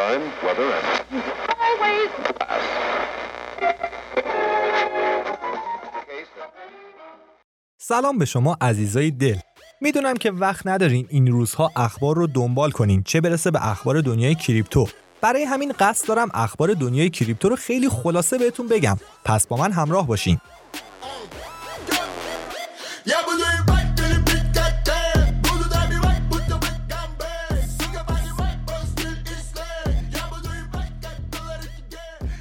Time, weather, and always. سلام به شما عزیزای دل. می‌دونم که وقت ندارین این روزها اخبار رو دنبال کنین. چه برسه به اخبار دنیای کریپتو. برای همین قصد دارم اخبار دنیای کریپتو رو خیلی خلاصه بهتون بگم. پس با من همراه باشین.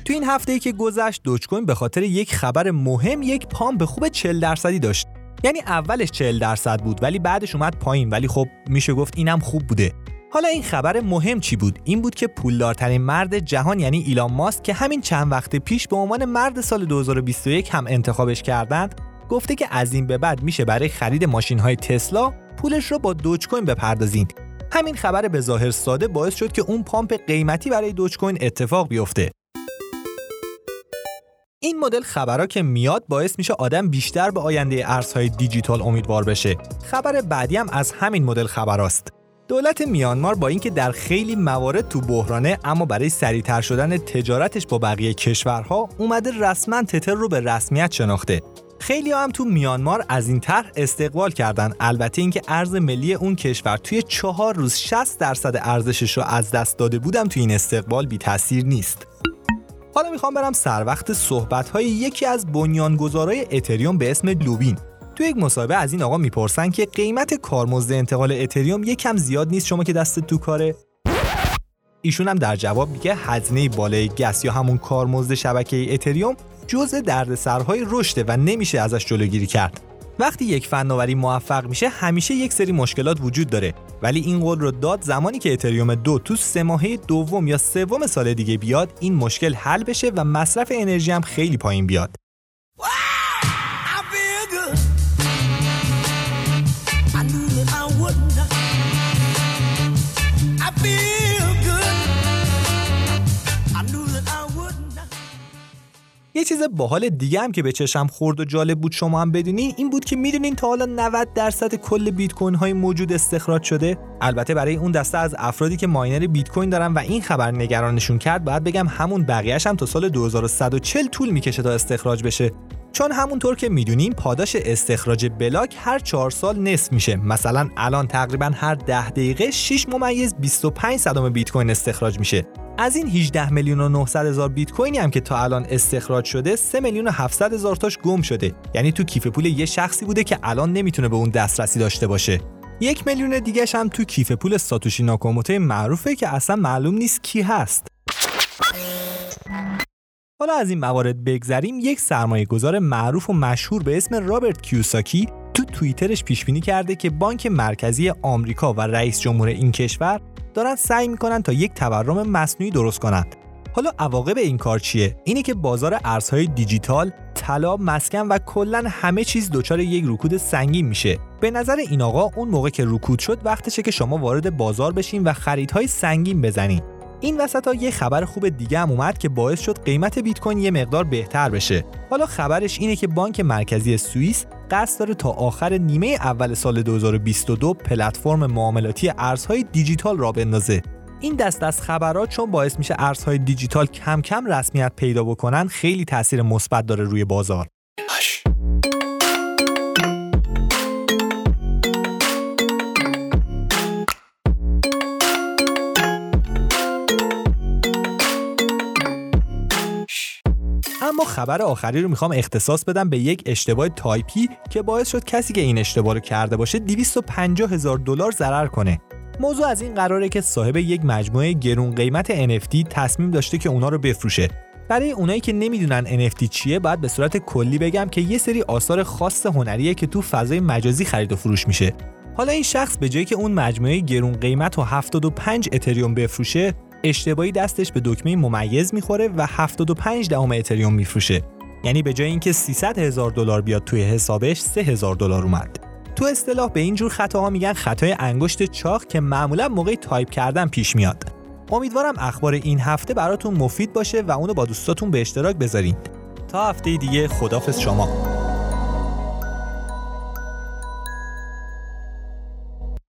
تو این هفته ای که گذشت دوج کوین به خاطر یک خبر مهم یک پامپ خوب 40 درصدی داشت. یعنی اولش 40 درصد بود ولی بعدش اومد پایین. ولی خب میشه گفت اینم خوب بوده. حالا این خبر مهم چی بود؟ این بود که پولدارترین مرد جهان یعنی ایلان ماسک که همین چند وقت پیش به عنوان مرد سال 2021 هم انتخابش کردند گفته که از این به بعد میشه برای خرید ماشین های تسلا پولش رو با دوج کوین بپردازین همین خبر به ظاهر ساده باعث شد که اون پامپ قیمتی برای دوج کوین اتفاق بیفته. این مدل خبرها که میاد باعث میشه آدم بیشتر به آینده ارزهای دیجیتال امیدوار بشه. خبر بعدی هم از همین مدل خبراست. دولت میانمار با اینکه در خیلی موارد تو بحرانه اما برای سریعتر شدن تجارتش با بقیه کشورها اومده رسما تتر رو به رسمیت شناخته. خیلی هم تو میانمار از این طرح استقبال کردن البته اینکه ارز ملی اون کشور توی چهار روز 60 درصد ارزشش رو از دست داده بودم تو این استقبال بی تاثیر نیست. حالا می‌خوام برم سر وقت صحبت های یکی از بنیانگذارای اتریوم به اسم لوبین تو یک مصاحبه از این آقا می‌پرسن که قیمت کارمزد انتقال اتریوم یکم زیاد نیست شما که دست تو کاره؟ ایشون هم در جواب میگه هزینه بالای گس یا همون کارمزد شبکه اتریوم جزء دردسرهای رشده و نمیشه ازش جلوگیری کرد. وقتی یک فناوری موفق میشه همیشه یک سری مشکلات وجود داره. ولی این قول رو داد زمانی که اتریوم دو تو سه ماهه دوم یا سوم سال دیگه بیاد این مشکل حل بشه و مصرف انرژی هم خیلی پایین بیاد. یه چیز باحال دیگه هم که به چشم خورد و جالب بود شما هم بدونین این بود که می‌دونین تا حالا 90 درصد کل بیت کوین های موجود استخراج شده؟ البته برای اون دسته از افرادی که ماینر بیت کوین دارن و این خبر نگرانشون کرد باید بگم همون بقیه‌اش هم تا سال 2140 طول می‌کشه تا استخراج بشه. چون همونطور که می‌دونیم پاداش استخراج بلاک هر 4 سال نصف میشه. مثلا الان تقریبا هر 10 دقیقه 6 ممیز 25 صدم بیت کوین استخراج میشه. از این 18 میلیون و 900 هزار بیت کوینی هم که تا الان استخراج شده 3 میلیون و 700 هزار تاش گم شده. یعنی تو کیف پول یه شخصی بوده که الان نمی‌تونه به اون دسترسی داشته باشه. یک میلیون دیگه هم تو کیف پول ساتوشی ناکاموتو معروفه که اصلا معلوم نیست کی هست. حالا از این موارد بگذریم. یک سرمایه گذار معروف و مشهور به اسم رابرت کیوساکی تو توییترش پیش بینی کرده که بانک مرکزی آمریکا و رئیس جمهور این کشور دارن سعی می‌کنن تا یک تورم مصنوعی درست کنند. حالا عواقب این کار چیه؟ اینه که بازار ارزهای دیجیتال، طلا، مسکن و کلا همه چیز دچار یک رکود سنگین میشه. به نظر این آقا اون موقع که رکود شد وقتشه که شما وارد بازار بشین و خریدهای سنگین بزنین. این وسط ها یه خبر خوب دیگه هم اومد که باعث شد قیمت بیت کوین یه مقدار بهتر بشه. حالا خبرش اینه که بانک مرکزی سوئیس قصد داره تا آخر نیمه اول سال 2022 پلتفرم معاملاتی ارزهای دیجیتال را بندازه. این دست از خبرات چون باعث میشه ارزهای دیجیتال کم کم رسمیت پیدا بکنن خیلی تاثیر مثبت داره روی بازار. اما خبر آخری رو می‌خوام اختصاص بدم به یک اشتباه تایپی که باعث شد کسی که این اشتباه رو کرده باشه 250 هزار دلار ضرر کنه. موضوع از این قراره که صاحب یک مجموعه گرون قیمت NFT تصمیم داشته که اونا رو بفروشه. برای اونایی که نمی‌دونن NFT چیه باید به صورت کلی بگم که یه سری آثار خاص هنریه که تو فضای مجازی خرید و فروش میشه. حالا این شخص به جایی که اون مجموعه گرون قیمت و 75 اتریوم بفروشه اشتباهی دستش به دکمه ممیز می‌خوره و 75 دهم اتریوم میفروشه. یعنی به جای اینکه 300 هزار دلار بیاد توی حسابش 3 هزار دلار اومد. تو اصطلاح به این جور خطاها میگن خطای انگشت چاق که معمولا موقع تایپ کردن پیش میاد. امیدوارم اخبار این هفته براتون مفید باشه و اونو با دوستاتون به اشتراک بذارین. تا هفته دیگه خدافظ شما.